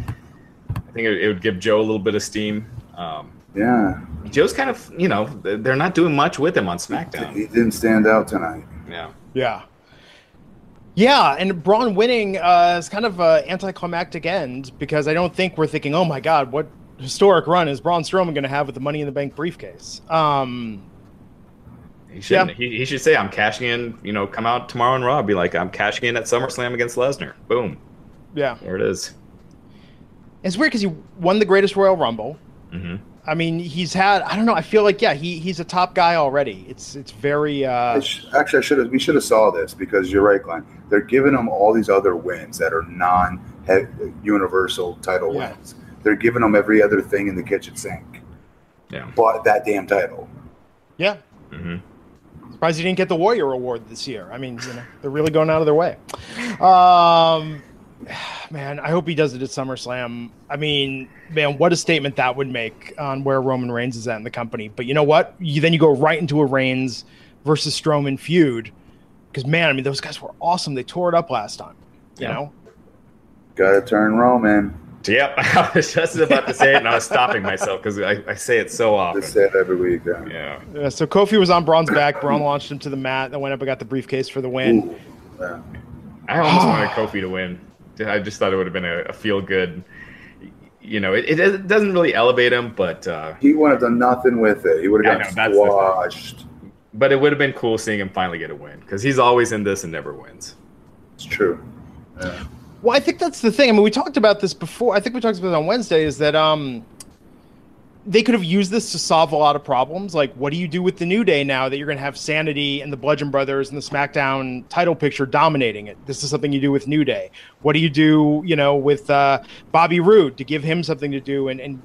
I think it, it would give Joe a little bit of steam. Um, Yeah. Joe's kind of, you know, they're not doing much with him on SmackDown. He SmackDown. didn't stand out tonight. Yeah. Yeah. Yeah, and Braun winning uh, is kind of an anticlimactic end because I don't think we're thinking, oh my God, what historic run is Braun Strowman going to have with the Money in the Bank briefcase? Um, he should yeah. he, he, should say, I'm cashing in, you know, come out tomorrow and Raw, be like, I'm cashing in at SummerSlam against Lesnar. Boom. Yeah. There it is. It's weird because he won the greatest Royal Rumble. Mm-hmm. I mean, he's had. I don't know. I feel like yeah, he he's a top guy already. It's it's very. Uh, sh- actually, I should have. We should have saw this because you're right, Glenn. They're giving him all these other wins that are non universal title yeah. wins. They're giving him every other thing in the kitchen sink. Yeah. But that damn title. Yeah. Mm-hmm. Surprised he didn't get the Warrior Award this year. I mean, you know, they're really going out of their way. Um, (sighs) man, I hope he does it at SummerSlam. I mean, man, what a statement that would make on where Roman Reigns is at in the company. But you know what? You, then you go right into a Reigns versus Strowman feud because man, I mean, those guys were awesome. They tore it up last time. You yeah. know, got to turn Roman. Yep, (laughs) I was just about to say it, and I was stopping myself because I, I, say it so often. I say it every week. Yeah. yeah. yeah. So Kofi was on Braun's back. Braun launched him to the mat. Then went up and got the briefcase for the win. Ooh, yeah. I almost (sighs) wanted Kofi to win. I just thought it would have been a, a feel good. You know, it, it, doesn't really elevate him, but uh, he would have done nothing with it. He would have gotten squashed. But it would have been cool seeing him finally get a win because he's always in this and never wins. It's true. Yeah. Well, I think that's the thing. I mean, we talked about this before. I think we talked about it on Wednesday. Is that um, they could have used this to solve a lot of problems. Like, what do you do with the New Day now that you're going to have Sanity and the Bludgeon Brothers and the SmackDown title picture dominating it? This is something you do with New Day. What do you do, you know, with uh, Bobby Roode to give him something to do and, and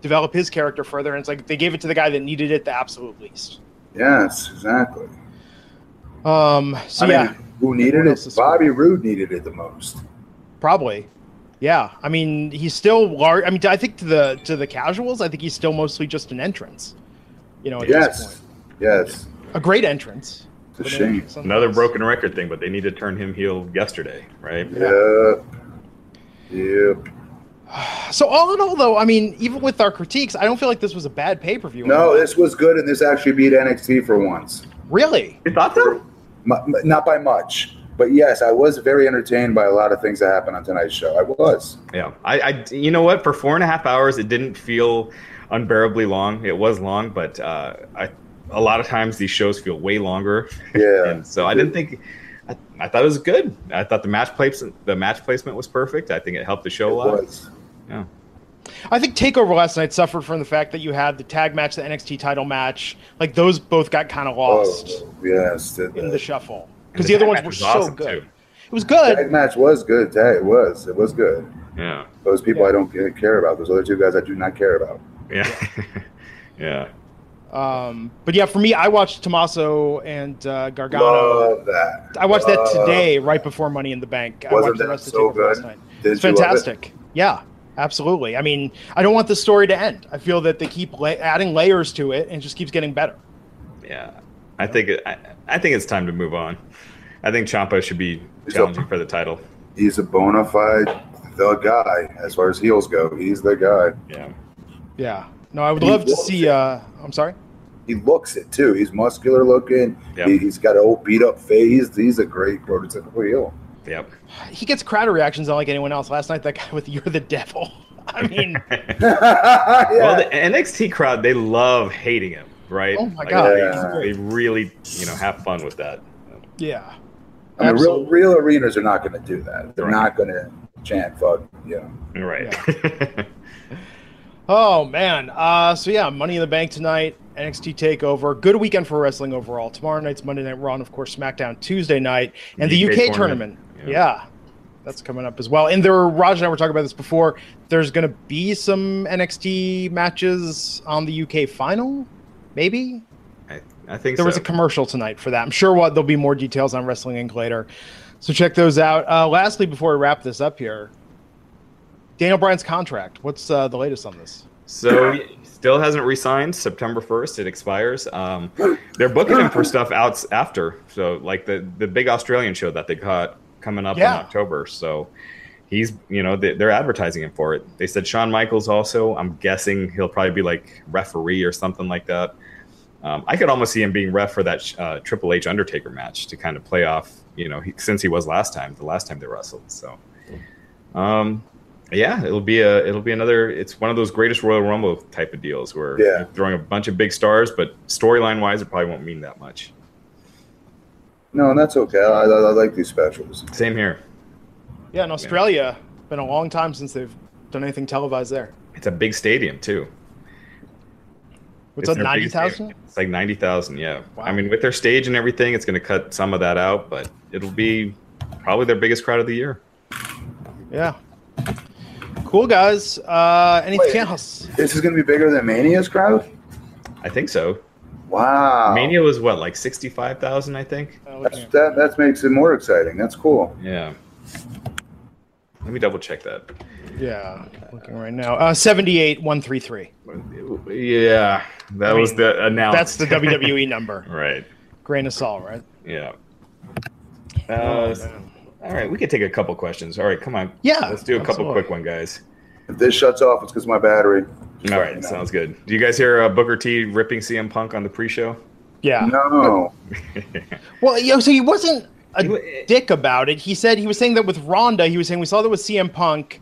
develop his character further? And it's like they gave it to the guy that needed it the absolute least. Yes, exactly. Um. So I mean, yeah, who needed it? Bobby Roode needed it the most. Probably. Yeah, I mean, he's still large. I mean, I think to the to the casuals, I think he's still mostly just an entrance. You know, yes, yes, a great entrance. It's a shame. Uh, Another broken record thing, but they need to turn him heel yesterday, right? Yep. Yep. So all in all, though, I mean, even with our critiques, I don't feel like this was a bad pay per view. No, this was good, and this actually beat NXT for once. Really? You thought so? Not by much but yes, I was very entertained by a lot of things that happened on tonight's show. I was. Yeah, I, I you know what? For four and a half hours, it didn't feel unbearably long. It was long, but uh, I a lot of times these shows feel way longer. (laughs) Yeah. and so I didn't think. I, I, thought it was good. I thought the match placement the match placement was perfect. I think it helped the show it a lot. Was. Yeah. I think Takeover last night suffered from the fact that you had the tag match, the NXT title match. Like those both got kind of lost. Oh, yes, in the shuffle because the, the, other ones were so awesome good. Too. It was good. Tag match was good. Tag it was. It was good. Yeah. Those people yeah. I don't care about. Those other two guys I do not care about. Yeah. (laughs) yeah. Um, but yeah, for me, I watched Tommaso and uh, Gargano. Love that. I watched Love. that today, right before Money in the Bank. Wasn't I watched the rest so of good? last night. Did it's fantastic. It? Yeah, absolutely. I mean, I don't want the story to end. I feel that they keep la- adding layers to it, and it just keeps getting better. Yeah, I think it, I, I think it's time to move on. I think Ciampa should be challenging a, for the title. He's a bona fide the guy as far as heels go. He's the guy. Yeah. Yeah. No, I would he love to see. Uh, I'm sorry. He looks it too. He's muscular looking. Yep. He, has got an old beat up face. He's a great prototypical heel. Yep. He gets crowd reactions unlike anyone else. Last night, that guy with "You're the Devil." (laughs) I mean, (laughs) yeah. well, the NXT crowd they love hating him, right? Oh my like, god, they, they really you know have fun with that. Yeah. I mean, real real arenas are not going to do that. They're right. not going to chant "fuck," you know. Right. Yeah. (laughs) oh man. Uh, so yeah, Money in the Bank tonight. NXT Takeover. Good weekend for wrestling overall. Tomorrow night's Monday Night Raw, and of course SmackDown Tuesday night, and the, UK, UK, tournament. tournament. Yeah. yeah. That's coming up as well. And there, Raj and I were talking about this before. There's going to be some NXT matches on the UK final, maybe. I think there so. was a commercial tonight for that. I'm sure what there'll be more details on Wrestling Inc. later. So check those out. Uh, lastly, before we wrap this up here, Daniel Bryan's contract. What's uh, the latest on this? So still hasn't re-signed. September 1st, it expires. Um, they're booking him for (laughs) stuff out after. So like the the big Australian show that they got coming up yeah. in October. So he's you know they, are advertising him for it. They said Shawn Michaels also. I'm guessing he'll probably be like referee or something like that. Um, I could almost see him being ref for that uh, Triple H Undertaker match to kind of play off, you know, he, since he was last time, the last time they wrestled. So, um, yeah, it'll be a it'll be another. It's one of those greatest Royal Rumble type of deals where Yeah. you're throwing a bunch of big stars, but storyline wise, it probably won't mean that much. No, and that's okay. I, I, I like these specials. Same here. Yeah, in Australia, been a long time since they've done anything televised there. It's a big stadium too. What's It's up, their biggest 90,000? It's like ninety thousand. Yeah. Wow. I mean, with their stage and everything, it's going to cut some of that out, but it'll be probably their biggest crowd of the year. Yeah. Cool, guys. Uh, anything Wait. else? This is going to be bigger than Mania's crowd. I think so. Wow, Mania was what, like sixty-five thousand? I think. Uh, That's, that that makes it more exciting. That's cool. Yeah. Let me double check that. yeah, looking right now. Uh, 78, 133. Yeah, that was mean, the announced. That's the WWE (laughs) number. right. Grain of salt, right? Yeah. Oh, Uh, man. all right, we could take a couple questions. All right, come on. Yeah, Let's do a couple absolutely. quick one, guys. If this shuts off, it's because my battery. All right, sounds good. Do you guys hear uh, Booker T ripping CM Punk on the pre-show? Yeah. No, (laughs) Well, yo, so he wasn't a He dick about it. He said he was saying that with Ronda, he was saying we saw that with CM Punk,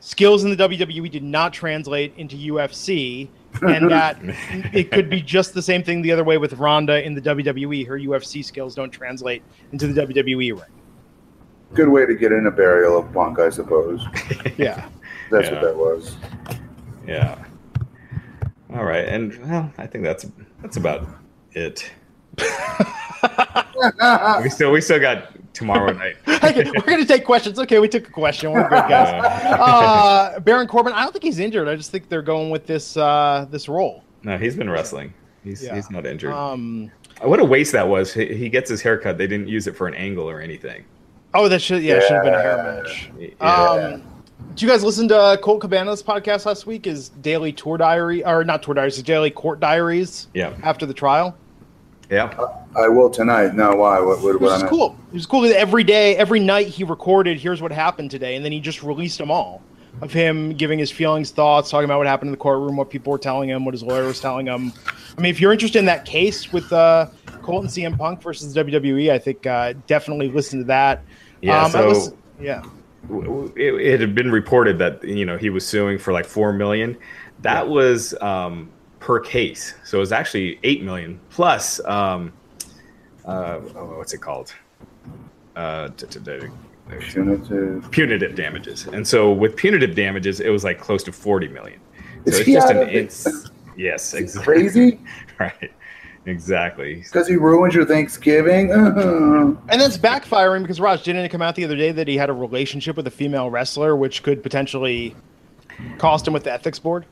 skills in the WWE did not translate into UFC, and (laughs) that it could be just the same thing the other way with Ronda in the WWE. Her UFC skills don't translate into the WWE ring. good way to get in a burial of Punk, I suppose. (laughs) Yeah. That's Yeah. what that was. Yeah. All right, and well, I think that's that's about it. (laughs) We still we still got tomorrow night. (laughs) okay, we're gonna take questions. Okay, we took a question. We're good, guys. (laughs) Uh, Baron Corbin, I don't think he's injured. I just think they're going with this uh, this role. No, he's been wrestling. He's Yeah. he's not injured. Um, what a waste that was. He, he gets his haircut. They didn't use it for an angle or anything. oh, that should yeah, it should have been a hair match. Yeah. Um, did you guys listen to Colt Cabana's podcast last week? His daily tour diary, or not tour diaries, his daily court diaries yeah, after the trial. Yeah. I will tonight. No, why? What? What? It what was I cool. It was cool that every day, every night he recorded, here's what happened today, and then he just released them all of him giving his feelings, thoughts, talking about what happened in the courtroom, what people were telling him, what his lawyer was telling him. I mean, if you're interested in that case with uh, Colt and CM Punk versus WWE, I think uh, definitely listen to that. Yeah, I so- listen- yeah. W- w- It, it had been reported that you know he was suing for like four million. That was um, per case, so it was actually eight million plus. Um, uh, oh, what's it called? Uh, t- t- t- Punitive. punitive damages. And so with punitive damages, it was like close to 40 million. So Is it's just an of it's yes, Is exactly. crazy? (laughs) Right. Exactly. Because he ruins your Thanksgiving. Uh-huh. (laughs) And that's backfiring because Raj didn't it come out the other day that he had a relationship with a female wrestler, which could potentially cost him with the ethics board.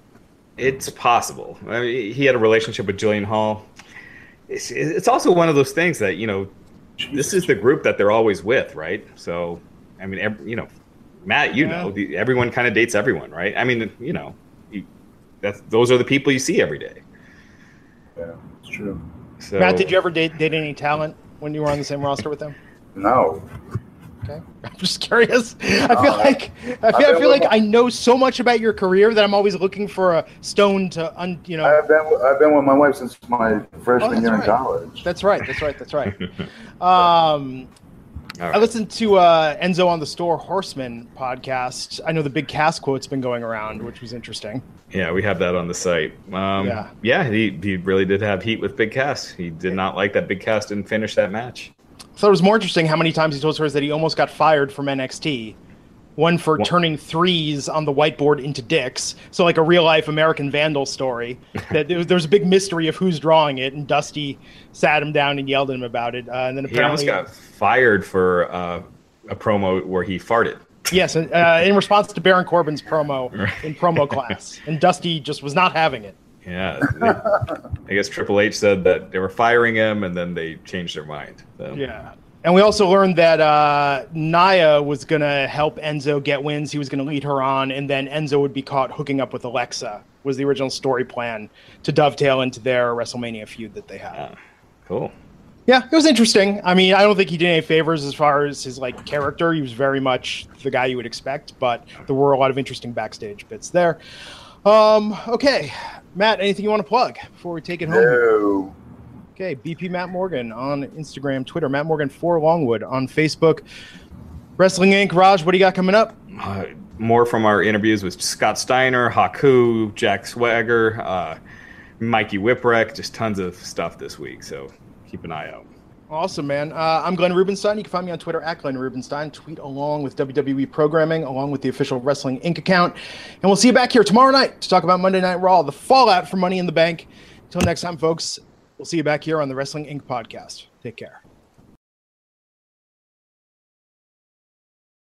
It's possible. I mean, he had a relationship with Jillian Hall. It's, it's also one of those things that, you know, this is the group that they're always with, right? So, I mean, ev you know, Matt, you Yeah. know, the, everyone kind of dates everyone, right? I mean, you know, you, that's, those are the people you see every day. Yeah, it's true. So, Matt, did you ever date, date any talent when you were on the same roster with them? No. Okay, (laughs) I'm just curious. I feel Uh, like I feel, I feel like my- I know so much about your career that I'm always looking for a stone to, un, you know. I've been I've been with my wife since my freshman Oh, year in college. That's right. That's right. That's right. (laughs) Um, all I listened to uh, Enzo on the Store Horseman podcast. I know the Big Cass quote's been going around, which was interesting. Yeah, we have that on the site. Um, Yeah. yeah, he, he really did have heat with Big Cass. He did not like that Big Cass didn't finish that match. So it was more interesting how many times he told stories that he almost got fired from NXT. One for What? turning threes on the whiteboard into dicks. So like a real life American Vandal story. (laughs) that there was, there was a big mystery of who's drawing it, and Dusty sat him down and yelled at him about it. Uh, and then apparently. He almost got fired for uh, a promo where he farted. (laughs) yes, uh, in response to Baron Corbin's promo (laughs) in promo class, and Dusty just was not having it. Yeah, they- I guess Triple H said that they were firing him, and then they changed their mind. So. Yeah. And we also learned that uh, Nia was going to help Enzo get wins. He was going to lead her on, and then Enzo would be caught hooking up with Alexa, was the original story plan to dovetail into their WrestleMania feud that they had. Yeah. Cool. Yeah, it was interesting. I mean, I don't think he did any favors as far as his like character. He was very much the guy you would expect, but there were a lot of interesting backstage bits there. Um, okay, Matt, anything you want to plug before we take it home? No. Okay, BP Matt Morgan on Instagram, Twitter, Matt Morgan for Longwood on Facebook. Wrestling Inc. Raj, what do you got coming up? Uh, more from our interviews with Scott Steiner, Haku, Jack Swagger, uh, Mikey Whipwreck, just tons of stuff this week. So keep an eye out. Awesome, man. Uh, I'm Glenn Rubenstein. You can find me on Twitter at Glenn Rubenstein. Tweet along with WWE programming, along with the official Wrestling Inc. account. And we'll see you back here tomorrow night to talk about Monday Night Raw, the fallout for Money in the Bank. Until next time, folks, we'll see you back here on the Wrestling Inc. podcast. Take care.